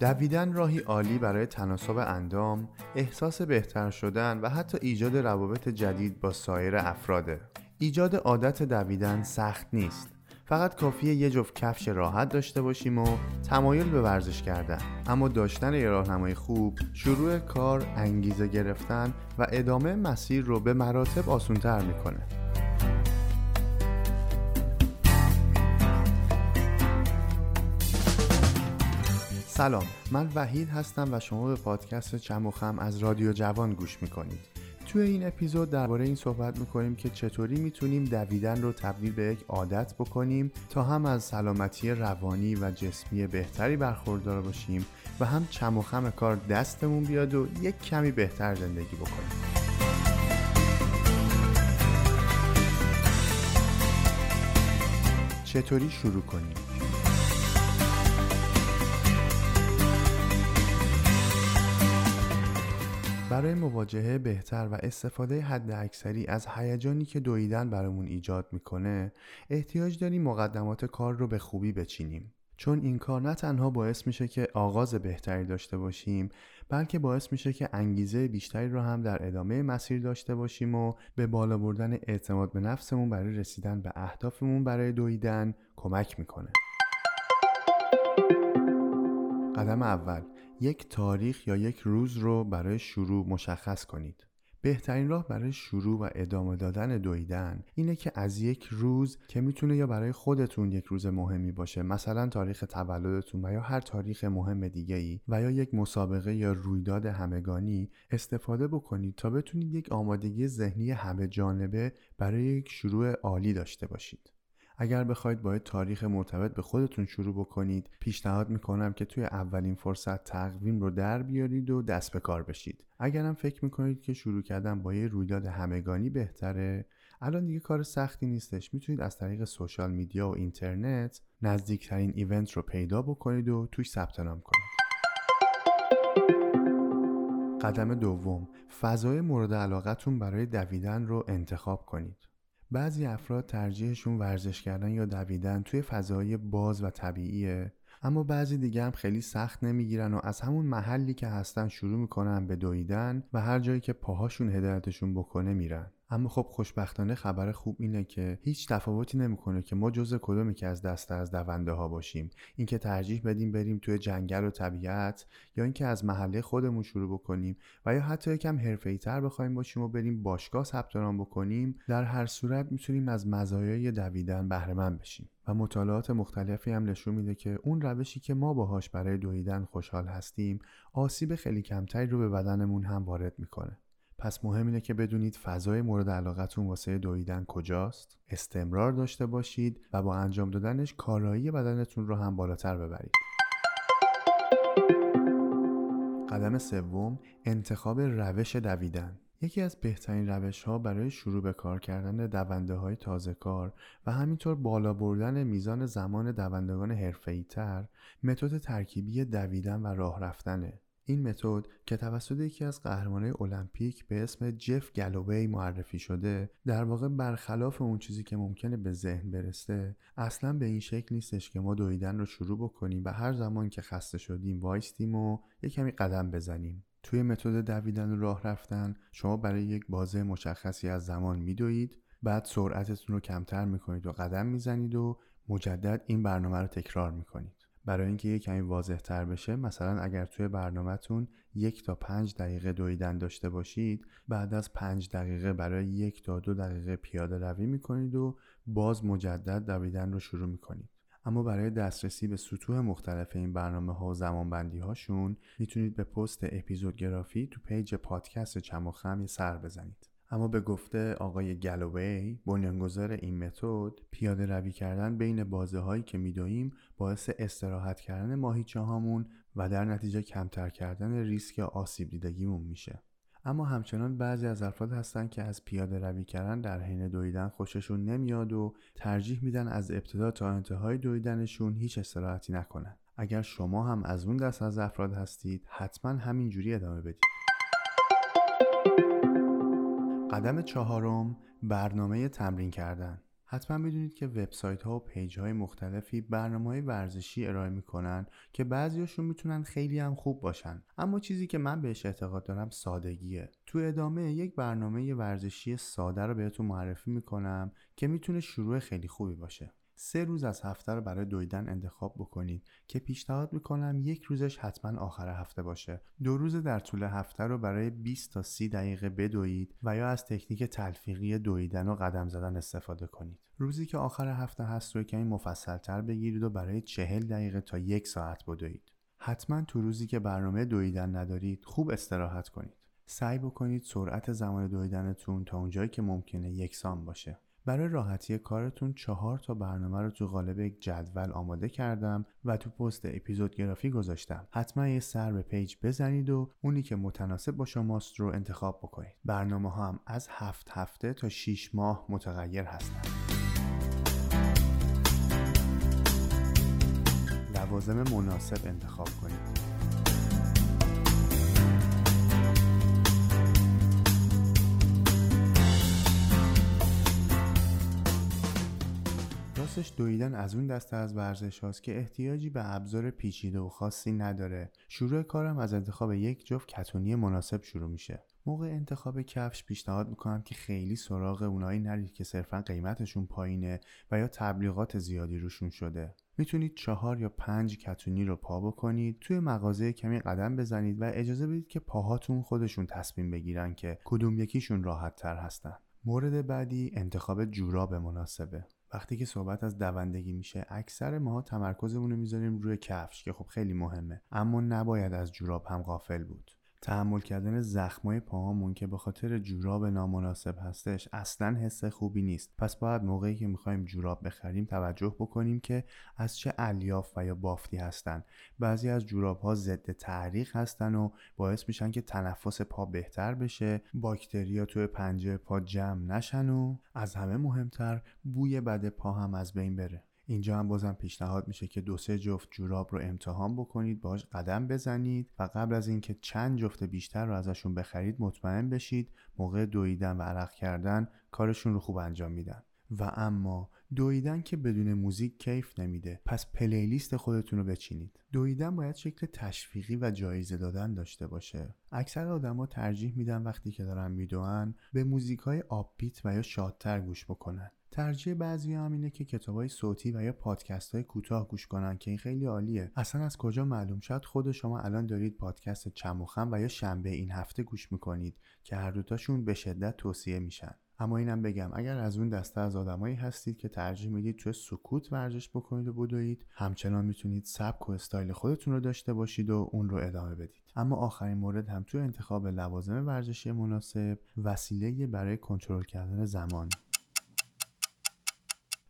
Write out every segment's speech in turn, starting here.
دویدن راهی عالی برای تناسب اندام، احساس بهتر شدن و حتی ایجاد روابط جدید با سایر افراده. ایجاد عادت دویدن سخت نیست. فقط کافیه یه جفت کفش راحت داشته باشیم و تمایل به ورزش کردن اما داشتن یه راهنمای خوب شروع کار انگیزه گرفتن و ادامه مسیر رو به مراتب آسونتر می‌کنه سلام. من وحید هستم و شما به پادکست چم و خم از رادیو جوان گوش می‌کنید. توی این اپیزود درباره این صحبت می‌کنیم که چطوری می‌تونیم دویدن رو تبدیل به یک عادت بکنیم تا هم از سلامتی روانی و جسمی بهتری برخوردار باشیم و هم چم و خم کار دستمون بیاد و یک کمی بهتر زندگی بکنیم. چطوری شروع کنیم؟ برای مواجهه بهتر و استفاده حد اکثری از هیجانی که دویدن برامون ایجاد می‌کنه احتیاج داریم مقدمات کار رو به خوبی بچینیم. چون این کار نه تنها باعث میشه که آغاز بهتری داشته باشیم بلکه باعث میشه که انگیزه بیشتری رو هم در ادامه مسیر داشته باشیم و به بالا بردن اعتماد به نفسمون برای رسیدن به اهدافمون برای دویدن کمک می‌کنه. قدم اول. یک تاریخ یا یک روز رو برای شروع مشخص کنید. بهترین راه برای شروع و ادامه دادن دویدن اینه که از یک روز که می‌تونه یا برای خودتون یک روز مهمی باشه مثلا تاریخ تولدتون و یا هر تاریخ مهم دیگه ای و یا یک مسابقه یا رویداد همگانی استفاده بکنید تا بتونید یک آمادگی ذهنی همه جانبه برای یک شروع عالی داشته باشید. اگر بخواید با تاریخ مرتبط به خودتون شروع بکنید پیشنهاد می‌کنم که توی اولین فرصت تقویم رو در بیارید و دست به کار بشید. اگرم فکر می‌کنید که شروع کردن با یه رویداد همگانی بهتره الان دیگه کار سختی نیستش. می‌تونید از طریق سوشال میدیا و اینترنت نزدیکترین ایونت رو پیدا بکنید و توش ثبت نام کنید. قدم دوم فضای مورد علاقتون برای دویدن رو انتخاب کنید. بعضی افراد ترجیحشون ورزش کردن یا دویدن توی فضای باز و طبیعیه. اما بعضی دیگه هم خیلی سخت نمی‌گیرن و از همون محلی که هستن شروع می‌کنن به دویدن و هر جایی که پاهاشون هدایتشون بکنه میرن. اما خب خوشبختانه خبر خوب اینه که هیچ تفاوتی نمی‌کنه که ما جزء کدومی که از دسته از دونده ها باشیم. اینکه ترجیح بدیم بریم توی جنگل و طبیعت یا اینکه از محله خودمون شروع بکنیم و یا حتی یکم حرفه‌ای تر بخوایم باشیم و بریم باشگاه ثبت نام بکنیم در هر صورت می‌تونیم از مزایای دویدن بهره مند بشیم. و مطالعات مختلفی هم نشون میده که اون روشی که ما باهاش برای دویدن خوشحال هستیم آسیب خیلی کمتری رو به بدنمون هم وارد می‌کنه. پس مهم اینه که بدونید فضای مورد علاقتون واسه دویدن کجاست. استمرار داشته باشید و با انجام دادنش کارایی بدنتون رو هم بالاتر ببرید. قدم سوم انتخاب روش دویدن. یکی از بهترین روش ها برای شروع به کار کردن دونده های تازه کار و همینطور بالا بردن میزان زمان دوندگان حرفه‌ای تر متد ترکیبی دویدن و راه رفتنه. این متد که توسط یکی از قهرمانای المپیک به اسم جف گلووی معرفی شده در واقع برخلاف اون چیزی که ممکنه به ذهن برسه اصلا به این شکل نیستش که ما دویدن رو شروع بکنیم و هر زمان که خسته شدیم وایستیم و یک کمی قدم بزنیم. توی متد دویدن و راه رفتن شما برای یک بازه مشخصی از زمان میدوید بعد سرعتتون رو کمتر می‌کنید و قدم می‌زنید و مجدد این برنامه رو تکرار می‌کنید. برای اینکه یه کمی واضح تر بشه مثلا اگر توی برنامهتون یک تا پنج دقیقه دویدن داشته باشید بعد از پنج دقیقه برای یک تا دو دقیقه پیاده روی می‌کنید و باز مجدد دویدن رو شروع می‌کنید. اما برای دسترسی به سطوح مختلف این برنامه ها و زمانبندی هاشون می‌تونید به پست اپیزودگرافی تو پیج پادکست چم و خم سر بزنید. اما به گفته آقای گلووی بنیانگذار این متد پیاده روی کردن بین بازه هایی که میدویم باعث استراحت کردن ماهیچه هامون و در نتیجه کمتر کردن ریسک آسیب دیدگیمون میشه. اما همچنان بعضی از افراد هستن که از پیاده روی کردن در حین دویدن خوششون نمیاد و ترجیح میدن از ابتدا تا انتهای دویدنشون هیچ استراحتی نکنن. اگر شما هم از اون دست از افراد هستید حتما همینجوری ادامه بدید. قدم چهارم برنامه تمرین کردن. حتما بدونید که وبسایت ها و پیج های مختلفی برنامه ورزشی ارائه می‌کنن که بعضیاشون می‌تونن خیلی هم خوب باشن. اما چیزی که من بهش اعتقاد دارم سادگیه. تو ادامه یک برنامه ورزشی ساده رو بهتون معرفی می‌کنم که می‌تونه شروع خیلی خوبی باشه. سه روز از هفته رو برای دویدن انتخاب بکنید که پیشنهاد می‌کنم یک روزش حتما آخر هفته باشه. دو روز در طول هفته رو برای 20 تا 30 دقیقه بدوید و یا از تکنیک تلفیقی دویدن و قدم زدن استفاده کنید. روزی که آخر هفته هست رو کمی مفصلتر بگیرید و برای 40 دقیقه تا یک ساعت بدوید حتما تو روزی که برنامه دویدن ندارید خوب استراحت کنید. سعی بکنید سرعت زمان دویدنتون تا اونجایی که ممکنه یکسان باشه. برای راحتی کارتون چهار تا برنامه رو تو قالب یک جدول آماده کردم و تو پست اپیزود گرافی گذاشتم. حتما یه سر به پیج بزنید و اونی که متناسب با شماست رو انتخاب بکنید. برنامه ها هم از هفت هفته تا 6 ماه متغیر هستن. لوازم مناسب انتخاب کنید. راستش دویدن از اون دسته از ورزش هاست که احتیاجی به ابزار پیچیده و خاصی نداره. شروع کارم از انتخاب یک جفت کتونی مناسب شروع میشه. موقع انتخاب کفش پیشنهاد می‌کنم که خیلی سراغ اونایی نرید که صرفا قیمتشون پایینه و یا تبلیغات زیادی روشون شده. می‌تونید چهار یا پنج کتونی رو پا بکنید توی مغازه کمی قدم بزنید و اجازه بدید که پاهاتون خودشون تصمیم بگیرن که کدوم یکیشون راحت تر هستن. مورد بعدی انتخاب جوراب مناسبه. وقتی که صحبت از دوندگی میشه اکثر ماها تمرکزمون رو می‌ذاریم روی کفش که خب خیلی مهمه. اما نباید از جوراب هم غافل بود. تحمل کردن زخمای پاهامون که به خاطر جوراب نامناسب هستش اصلا حس خوبی نیست. پس باید موقعی که می‌خوایم جوراب بخریم توجه بکنیم که از چه الیاف و یا بافتی هستن. بعضی از جوراب ها ضد تعریق هستن و باعث میشن که تنفس پا بهتر بشه. باکتریا توی پنجه پا جمع نشن و از همه مهمتر بوی بد پا هم از بین بره. اینجا هم بازم پیشنهاد میشه که دو سه جفت جوراب رو امتحان بکنید باش قدم بزنید و قبل از اینکه چند جفت بیشتر رو ازشون بخرید مطمئن بشید موقع دویدن و عرق کردن کارشون رو خوب انجام میدن. و اما دویدن که بدون موزیک کیف نمیده. پس playlist خودتون رو بچینید. دویدن باید شکل تشویقی و جایزه دادن داشته باشه. اکثر آدما ترجیح میدن وقتی که دارن میدوئن به موزیک های upbeat و یا شادتر گوش بکنن. ترجیح بعضی هم اینه که کتاب های صوتی و یا پادکست های کوتاه گوش کنن که این خیلی عالیه. اصلا از کجا معلوم؟ شد خود شما الان دارید پادکست چموخم و یا شنبه این هفته گوش می‌کنید که هر دوتاشون به شدت توصیه میشن. اما اینم بگم اگر از اون دسته از آدمایی هستید که ترجیح می‌دید توی سکوت ورزش بکنید و بدوید همچنان می‌تونید سبک و استایل خودتون رو داشته باشید و اون رو ادامه بدید. اما آخرین مورد هم توی انتخاب لوازم ورزشی مناسب وسیله برای کنترل کردن زمان.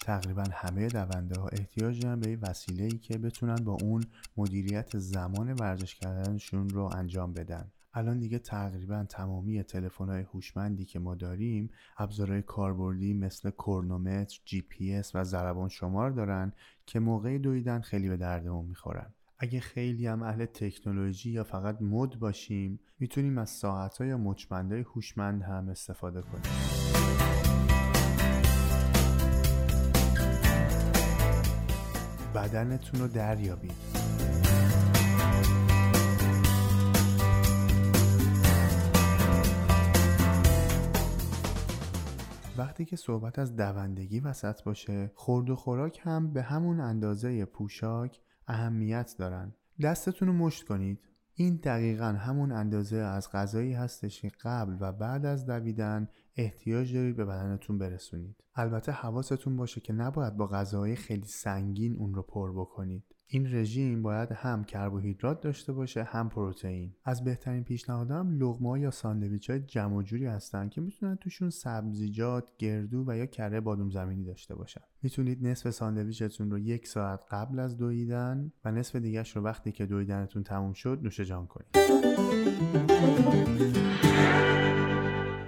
تقریبا همه دونده ها احتیاج دارن به وسیله ای که بتونن با اون مدیریت زمان ورزش کردنشون رو انجام بدن. الان دیگه تقریبا تمامی تلفن های هوشمندی که ما داریم ابزارهای کاربردی مثل کرنومتر، جی پی اس و ضربان شمار دارن که موقع دویدن خیلی به دردمون می‌خورن. اگه خیلی هم اهل تکنولوژی یا فقط مد باشیم می‌تونیم از ساعت یا مچبندهای هوشمند هم استفاده کنیم. بدنتون رو دریابید. وقتی که صحبت از دوندگی وسط باشه خورد و خوراک هم به همون اندازه پوشاک اهمیت دارن. دستتون رو مشت کنید. این دقیقا همون اندازه از غذایی هستش که قبل و بعد از دویدن احتیاج دارید به بدنتون برسونید. البته حواستون باشه که نباید با غذاهای خیلی سنگین اون رو پر بکنید. این رژیم باید هم کربوهیدرات داشته باشه هم پروتئین. از بهترین پیشنهادام لغمه یا ساندویچ های جمع جوری هستن که می‌تونن توشون سبزیجات گردو و یا کره بادوم زمینی داشته باشن. می‌تونید نصف ساندویچتون رو یک ساعت قبل از دویدن و نصف دیگهش رو وقتی که دویدنتون تموم شد نوش جان کنید.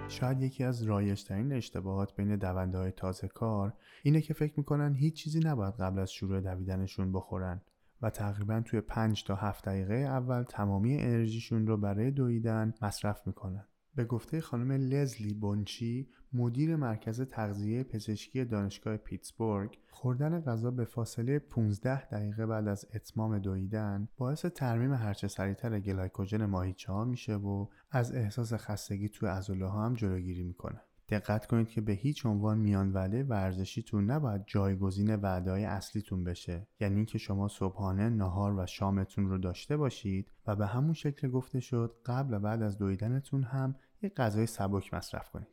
شاید یکی از رایجترین اشتباهات بین دونده های تازه کار اینه که فکر می‌کنن هیچ چیزی نباید قبل از شروع دویدنشون بخورن و تقریبا توی 5 تا 7 دقیقه اول تمامی انرژیشون رو برای دویدن مصرف می‌کنن. به گفته خانم لزلی بونچی مدیر مرکز تغذیه پزشکی دانشگاه پیتسبورگ خوردن غذا به فاصله 15 دقیقه بعد از اتمام دویدن باعث ترمیم هرچه سریعتر گلایکوژن ماهیچه ها میشه و از احساس خستگی توی عضله ها هم جلوگیری می‌کنه. دقت کنید که به هیچ عنوان میان وعده ورزشیتون نباید جایگزین وعده های اصلیتون بشه. یعنی اینکه شما صبحانه نهار و شامتون رو داشته باشید و به همون شکل گفته شد قبل و بعد از دویدنتون هم یک غذای سبک مصرف کنید.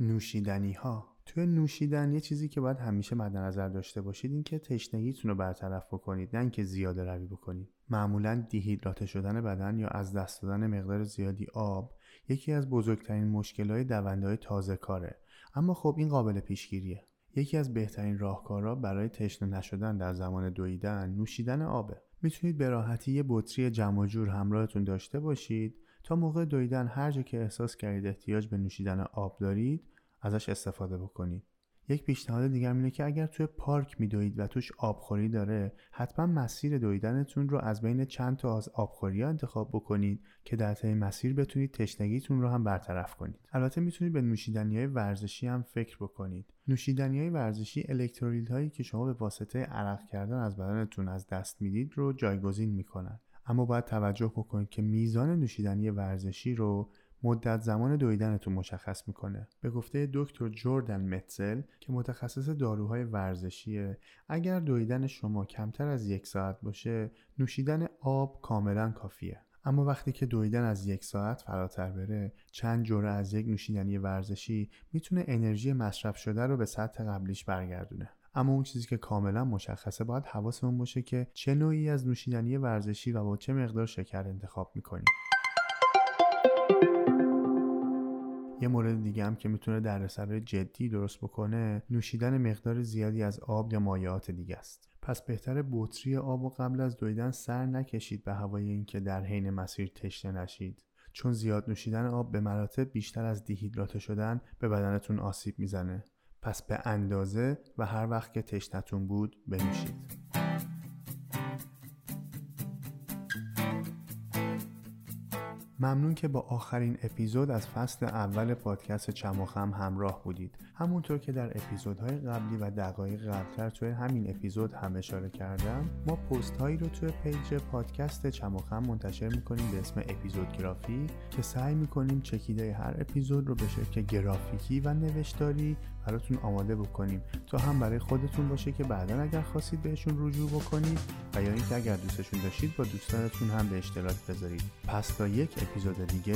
نوشیدنی ها توی نوشیدن یه چیزی که باید همیشه مد نظر داشته باشید این که تشنگیتون رو برطرف بکنید نه اینکه زیاده روی بکنید. معمولا دیهیدراته شدن بدن یا از دست دادن مقدار زیادی آب یکی از بزرگترین مشکلهای دونده های تازه کاره. اما خب این قابل پیشگیریه. یکی از بهترین راهکارها برای تشنه نشدن در زمان دویدن نوشیدن آبه. می‌تونید به راحتی یه بطری جمع جور همراهتون داشته باشید تا موقع دویدن هر جا که احساس کردید احتیاج به نوشیدن آب دارید ازش استفاده بکنید یک پیشنهاد دیگر اینه که اگر توی پارک میدوید و توش آبخوری داره حتما مسیر دویدنتون رو از بین چند تا از آبخوری ها انتخاب بکنید که در طی مسیر بتونید تشنگیتون رو هم برطرف کنید. البته می‌تونید به نوشیدنی های ورزشی هم فکر بکنید. نوشیدنی های ورزشی الکترولیت هایی که شما به واسطه عرق کردن از بدنتون از دست می‌دید رو جایگزین می‌کنن. اما باید توجه بکنید که میزان نوشیدنی ورزشی رو مدت زمان دویدنتون مشخص می‌کنه. به گفته دکتر جوردن متزل که متخصص داروهای ورزشیه اگر دویدن شما کمتر از یک ساعت باشه نوشیدن آب کاملا کافیه. اما وقتی که دویدن از یک ساعت فراتر بره چند جوره از یک نوشیدنی ورزشی می‌تونه انرژی مصرف شده رو به سطح قبلیش برگردونه. اما اون چیزی که کاملا مشخصه باید حواسمون باشه که چه نوعی از نوشیدنی ورزشی و با چه مقدار شکر انتخاب می‌کنیم. یه مورد دیگه هم که می‌تونه دردسرای جدی درست بکنه نوشیدن مقدار زیادی از آب یا مایعات دیگه است. پس بهتر بطری آب و قبل از دویدن سر نکشید به هوای اینکه در حین مسیر تشنه نشید. چون زیاد نوشیدن آب به مراتب بیشتر از دیهیدراته شدن به بدنتون آسیب می‌زنه. پس به اندازه و هر وقت که تشنتون بود بنوشید. ممنون که با آخرین اپیزود از فصل اول پادکست چماخم همراه بودید. همونطور که در اپیزودهای قبلی و دقایق قبلتر توی همین اپیزود هم اشاره کردم ما پست هایی رو توی پیج پادکست چماخم منتشر می‌کنیم به اسم اپیزود گرافی که سعی می‌کنیم چکیده هر اپیزود رو به شکل گرافیکی و نوشتاری براتون آماده بکنیم تا هم برای خودتون باشه که بعدا اگر خواستید بهشون رجوع بکنید و یا اینکه اگر دوستشون داشتید با دوستانتون هم به اشتراک بذارید. پس تا یک اپیزود دیگه